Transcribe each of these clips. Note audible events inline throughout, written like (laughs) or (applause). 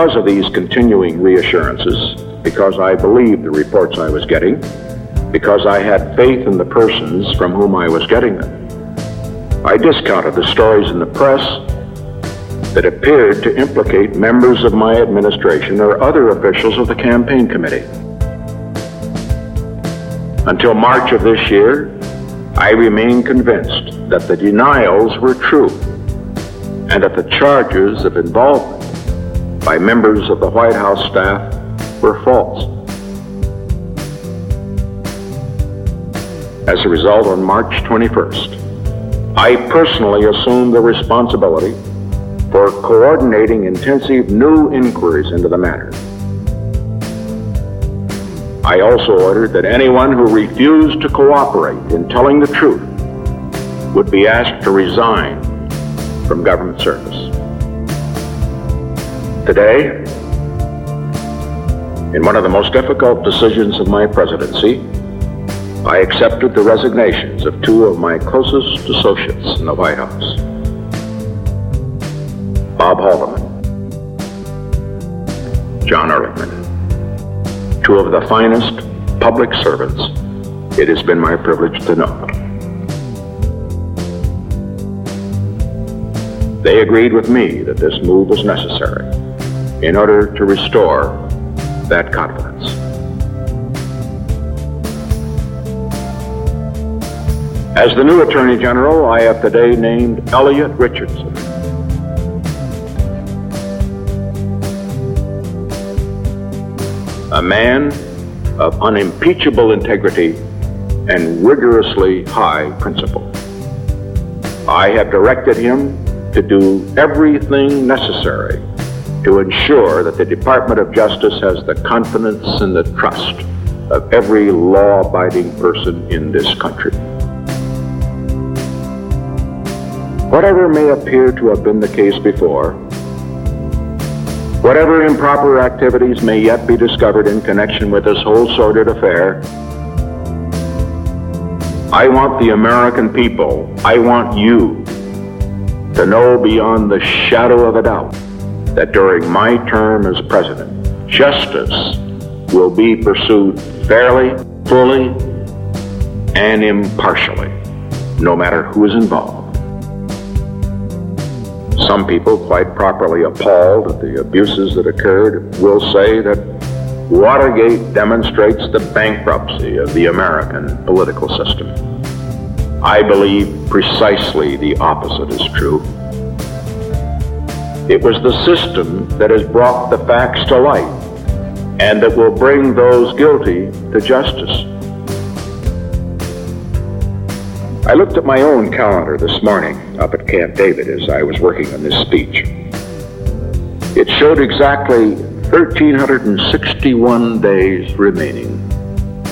because of these continuing reassurances, because I believed the reports I was getting, because I had faith in the persons from whom I was getting them, I discounted the stories in the press that appeared to implicate members of my administration or other officials of the campaign committee. Until March of this year, I remained convinced that the denials were true and that the charges of involvement by members of the White House staff were false. As a result, on March 21st, I personally assumed the responsibility for coordinating intensive new inquiries into the matter. I also ordered that anyone who refused to cooperate in telling the truth would be asked to resign from government service. Today, in one of the most difficult decisions of my presidency, I accepted the resignations of two of my closest associates in the White House. Bob Haldeman, John Ehrlichman, two of the finest public servants it has been my privilege to know. They agreed with me that this move was necessary in order to restore that confidence. As the new Attorney General, I have today named Elliot Richardson. A man of unimpeachable integrity and rigorously high principle. I have directed him to do everything necessary to ensure that the Department of Justice has the confidence and the trust of every law abiding person in this country. Whatever may appear to have been the case before, Whatever improper activities may yet be discovered in connection with this whole sordid affair, I want the American people, I want you to know beyond the shadow of a doubt that during my term as president, justice will be pursued fairly, fully, and impartially, no matter who is involved. Some people, quite properly appalled at the abuses that occurred, will say that Watergate demonstrates the bankruptcy of the American political system. I believe precisely the opposite is true. It was the system that has brought the facts to light and that will bring those guilty to justice. I looked at my own calendar this morning up at Camp David as I was working on this speech. It showed exactly 1,361 days remaining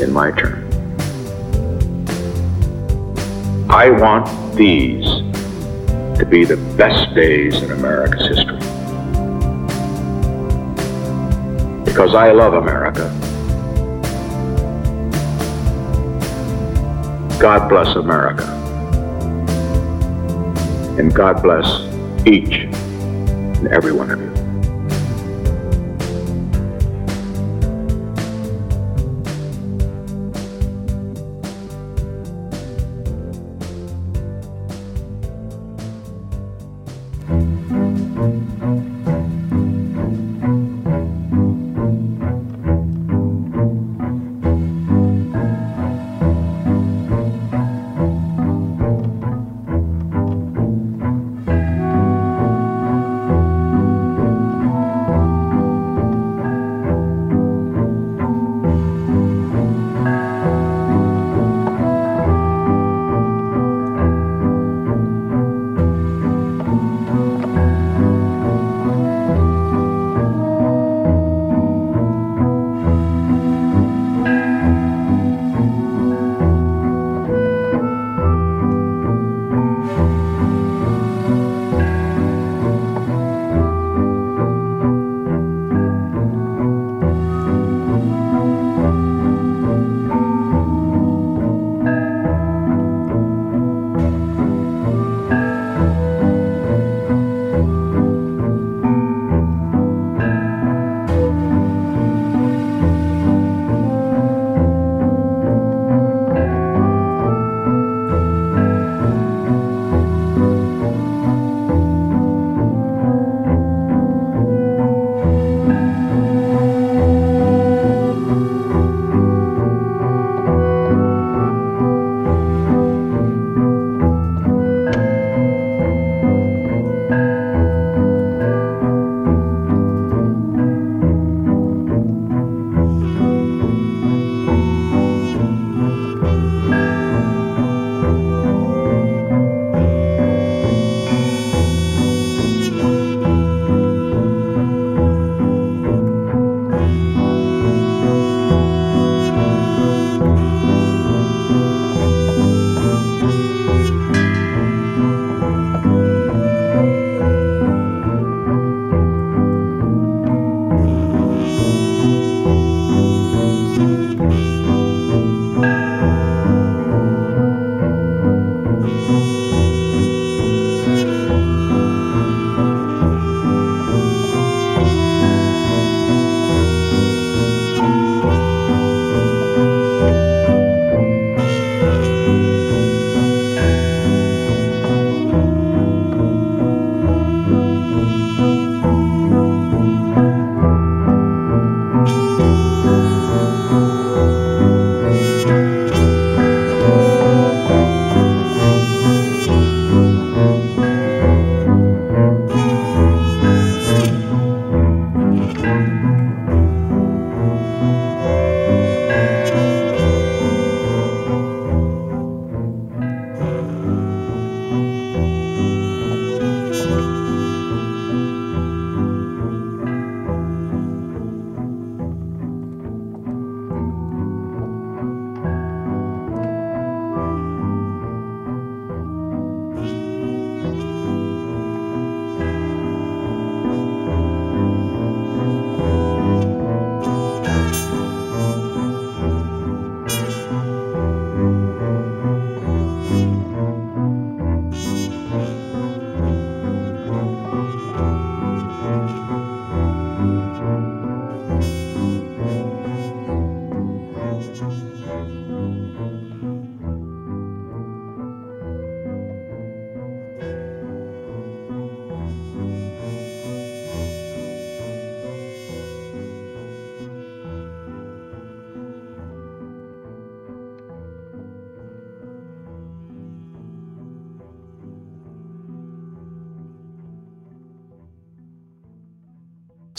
in my term. I want these to be the best days in America's history. Because I love America God bless America. And God bless each and every one of you.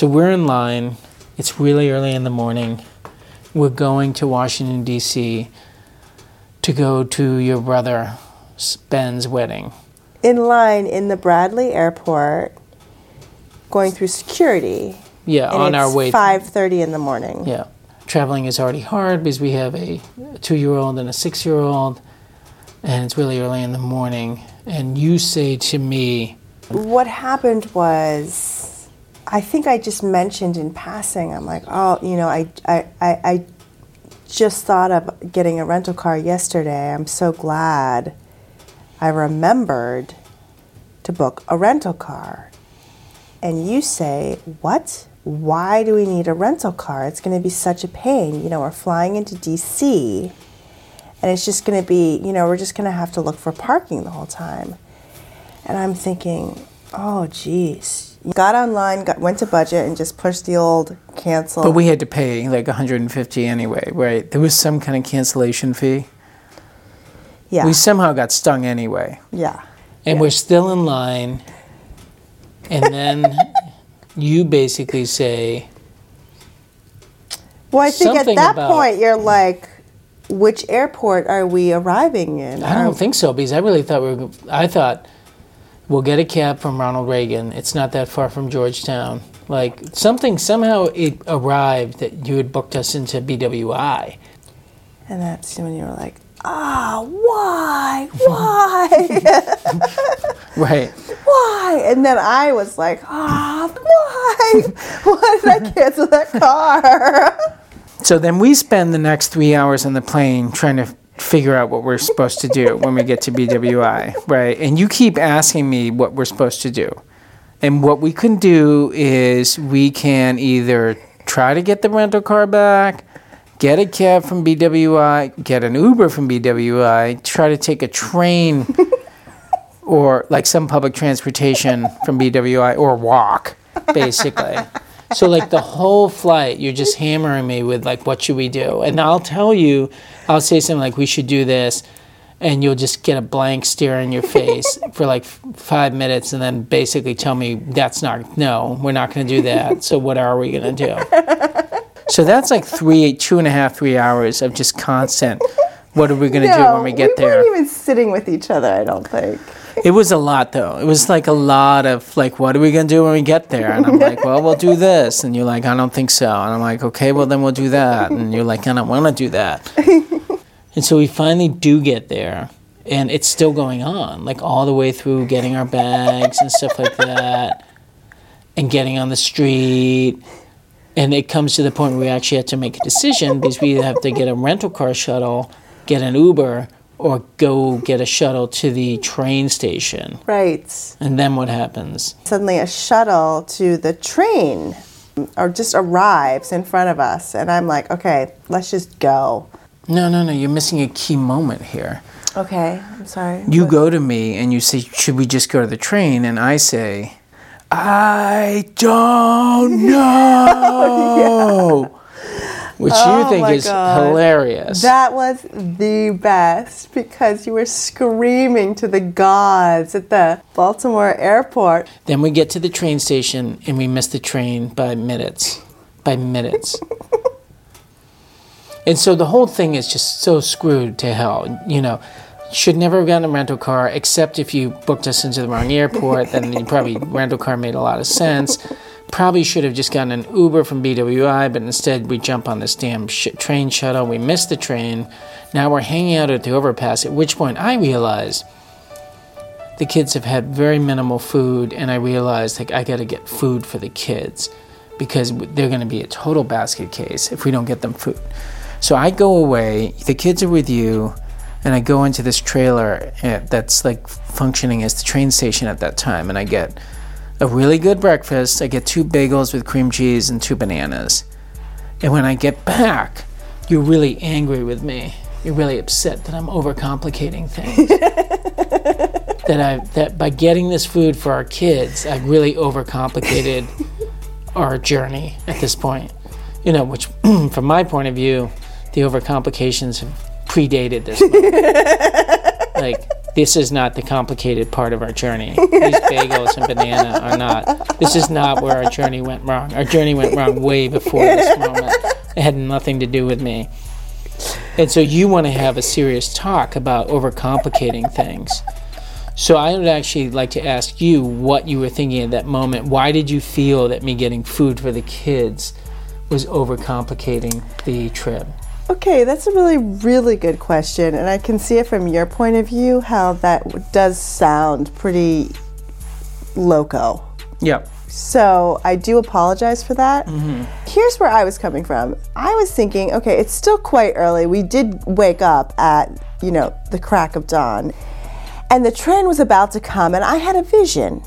So we're in line. It's really early in the morning. We're going to Washington, D.C. to go to your brother Ben's wedding. In line in the Bradley airport, going through security. Yeah, on our way. 5.30 in the morning. Yeah. Traveling is already hard because we have a two year old and a six year old, and it's really early in the morning. And you say to me, What happened was, I think I just mentioned in passing, I'm like, oh, you know, I, I, I, I just thought of getting a rental car yesterday. I'm so glad I remembered to book a rental car. And you say, What? Why do we need a rental car? It's going to be such a pain. You know, we're flying into DC and it's just going to be, you know, we're just going to have to look for parking the whole time. And I'm thinking, oh, geez. Got online, got, went to budget, and just pushed the old cancel. but we had to pay like 150 anyway, right? There was some kind of cancellation fee. yeah, We somehow got stung anyway. yeah. and Yeah. we're still in line and then (laughs) you basically say Well, I think at that about- point you're like, which airport are we arriving in? i don't think so because i really thought we were i thought we'll get a cab from ronald reagan it's not that far from georgetown like something somehow it arrived that you had booked us into bwi And that's when you were like, ah, why, why, (laughs) right why? And then I was like, ah, why? Why did I cancel that car? so then we spend the next three hours on the plane trying to figure out what we're supposed to do when we get to bwi right and you keep asking me what we're supposed to do And what we can do is we can either try to get the rental car back, get a cab from BWI, get an Uber from BWI, try to take a train (laughs) or like some public transportation from BWI or walk, basically. So like the whole flight, you're just hammering me with like, what should we do? And I'll tell you, I'll say something like, we should do this, and you'll just get a blank stare in your face (laughs) for like f- five minutes, and then basically tell me that's not no, we're not going to do that. So what are we going to do? So that's like three, two and a half, three hours of just constant. What are we going to do when we get we there? weren't even sitting with each other. I don't think. It was a lot though. It was like a lot of like, what are we gonna do when we get there? And I'm like, well, we'll do this. And you're like, I don't think so. And I'm like, okay, well then we'll do that. And you're like, I don't want to do that. (laughs) and so we finally do get there, and it's still going on, like all the way through getting our bags and stuff like that, and getting on the street. And it comes to the point where we actually have to make a decision because we have to get a rental car shuttle, get an Uber, or go get a shuttle to the train station. Right. And then what happens? Suddenly, a shuttle to the train, or just arrives in front of us, and I'm like, okay, let's just go. No, no, no, you're missing a key moment here. Okay, I'm sorry. You go to me and you say, Should we just go to the train? And I say, I don't (laughs) know. Which Oh you think is God. hilarious. That was the best because you were screaming to the gods at the Baltimore airport. then we get to the train station and we miss the train by minutes. By minutes. (laughs) and so the whole thing is just so screwed to hell. You know, should never have gotten a rental car except if you booked us into the wrong airport. then you probably (laughs) rental car made a lot of sense. Probably should have just gotten an Uber from BWI, but instead we jump on this damn sh- train shuttle. We miss the train. Now we're hanging out at the overpass. At which point I realize the kids have had very minimal food, and I realized like I got to get food for the kids because they're going to be a total basket case if we don't get them food. So I go away. The kids are with you, and I go into this trailer uh, that's like functioning as the train station at that time, and I get a really good breakfast. I get two bagels with cream cheese and two bananas. And when I get back, you're really angry with me. You're really upset that I'm overcomplicating things. (laughs) that I that by getting this food for our kids, I've really overcomplicated our journey at this point. You know, which (clears throat) from my point of view, the overcomplications have predated this. moment. (laughs) like this is not the complicated part of our journey. These bagels and banana are not. This is not where our journey went wrong. Our journey went wrong way before this moment. It had nothing to do with me. And so you want to have a serious talk about overcomplicating things. So I would actually like to ask you what you were thinking at that moment. Why did you feel that me getting food for the kids was overcomplicating the trip? Okay, that's a really, really good question. And I can see it from your point of view how that does sound pretty loco. Yep. So I do apologize for that. Mm-hmm. Here's where I was coming from. I was thinking, okay, it's still quite early. We did wake up at, you know, the crack of dawn. And the train was about to come, and I had a vision.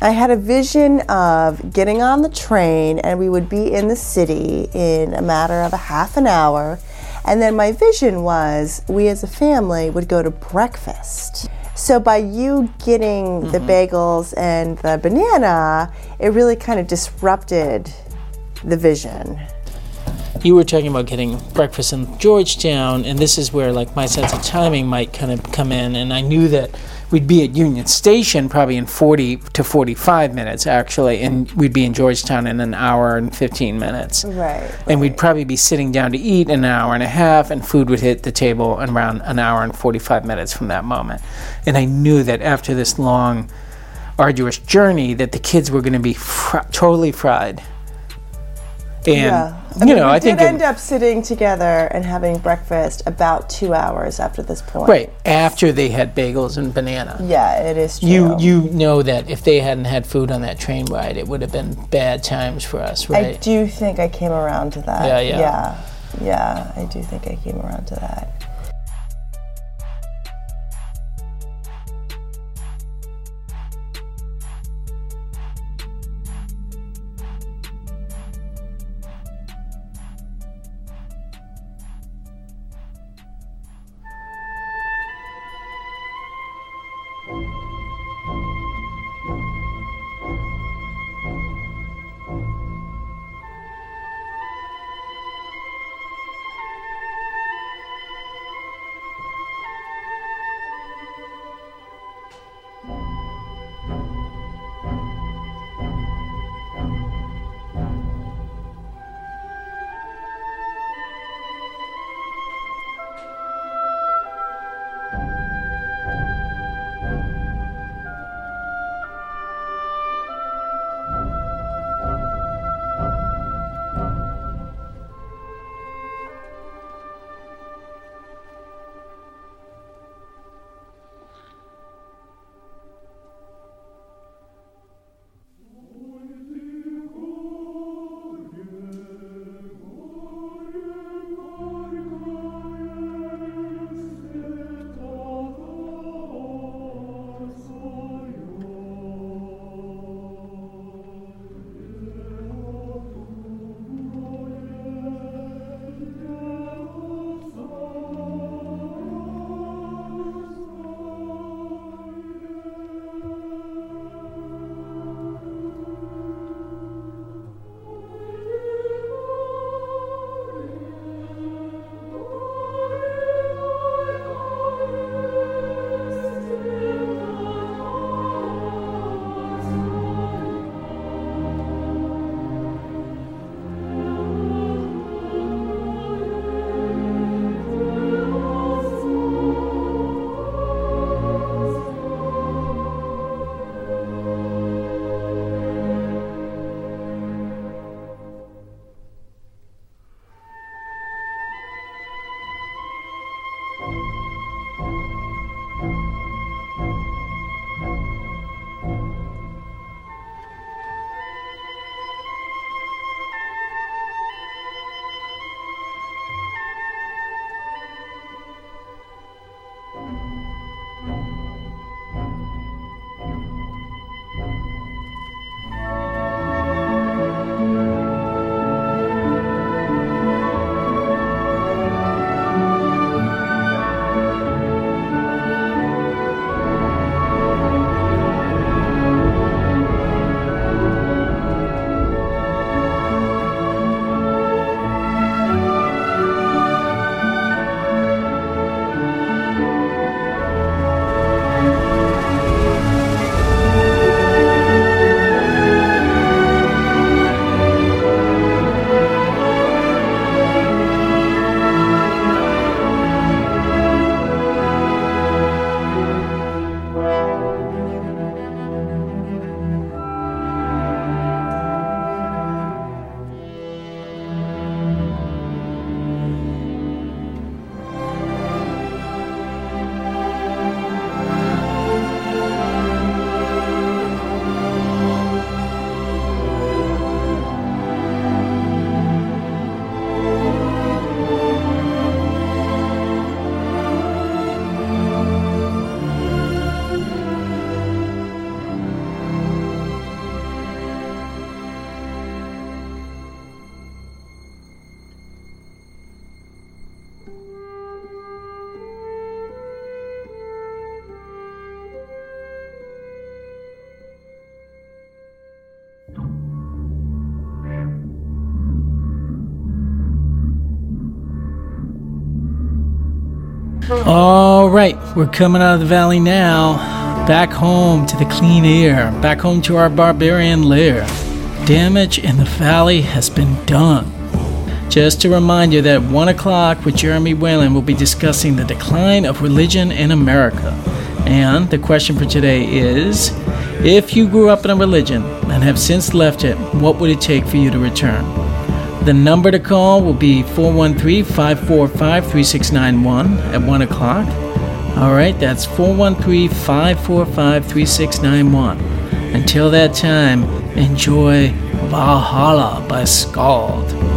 I had a vision of getting on the train, and we would be in the city in a matter of a half an hour. And then my vision was we as a family would go to breakfast. So by you getting the mm-hmm. bagels and the banana, it really kind of disrupted the vision. You were talking about getting breakfast in Georgetown, and this is where like my sense of timing might kind of come in. And I knew that we'd be at Union Station probably in 40 to 45 minutes actually, and we'd be in Georgetown in an hour and 15 minutes. Right. And we'd probably be sitting down to eat in an hour and a half, and food would hit the table in around an hour and 45 minutes from that moment. And I knew that after this long, arduous journey, that the kids were going to be fr- totally fried. And Yeah. you mean, know, we I think did it- end up sitting together and having breakfast about two hours after this point. right after they had bagels and banana. Yeah, it is true. You you know that if they hadn't had food on that train ride, it would have been bad times for us, right? I do think I came around to that. Yeah, yeah. Yeah, yeah, I do think I came around to that. All right, we're coming out of the valley now. Back home to the clean air. Back home to our barbarian lair. Damage in the valley has been done. Just to remind you that 1 o'clock with Jeremy Whalen will be discussing the decline of religion in America. And the question for today is If you grew up in a religion and have since left it, what would it take for you to return? The number to call will be 413 545 3691 at 1 o'clock. All right, that's 413 545 3691. Until that time, enjoy Valhalla by Scald.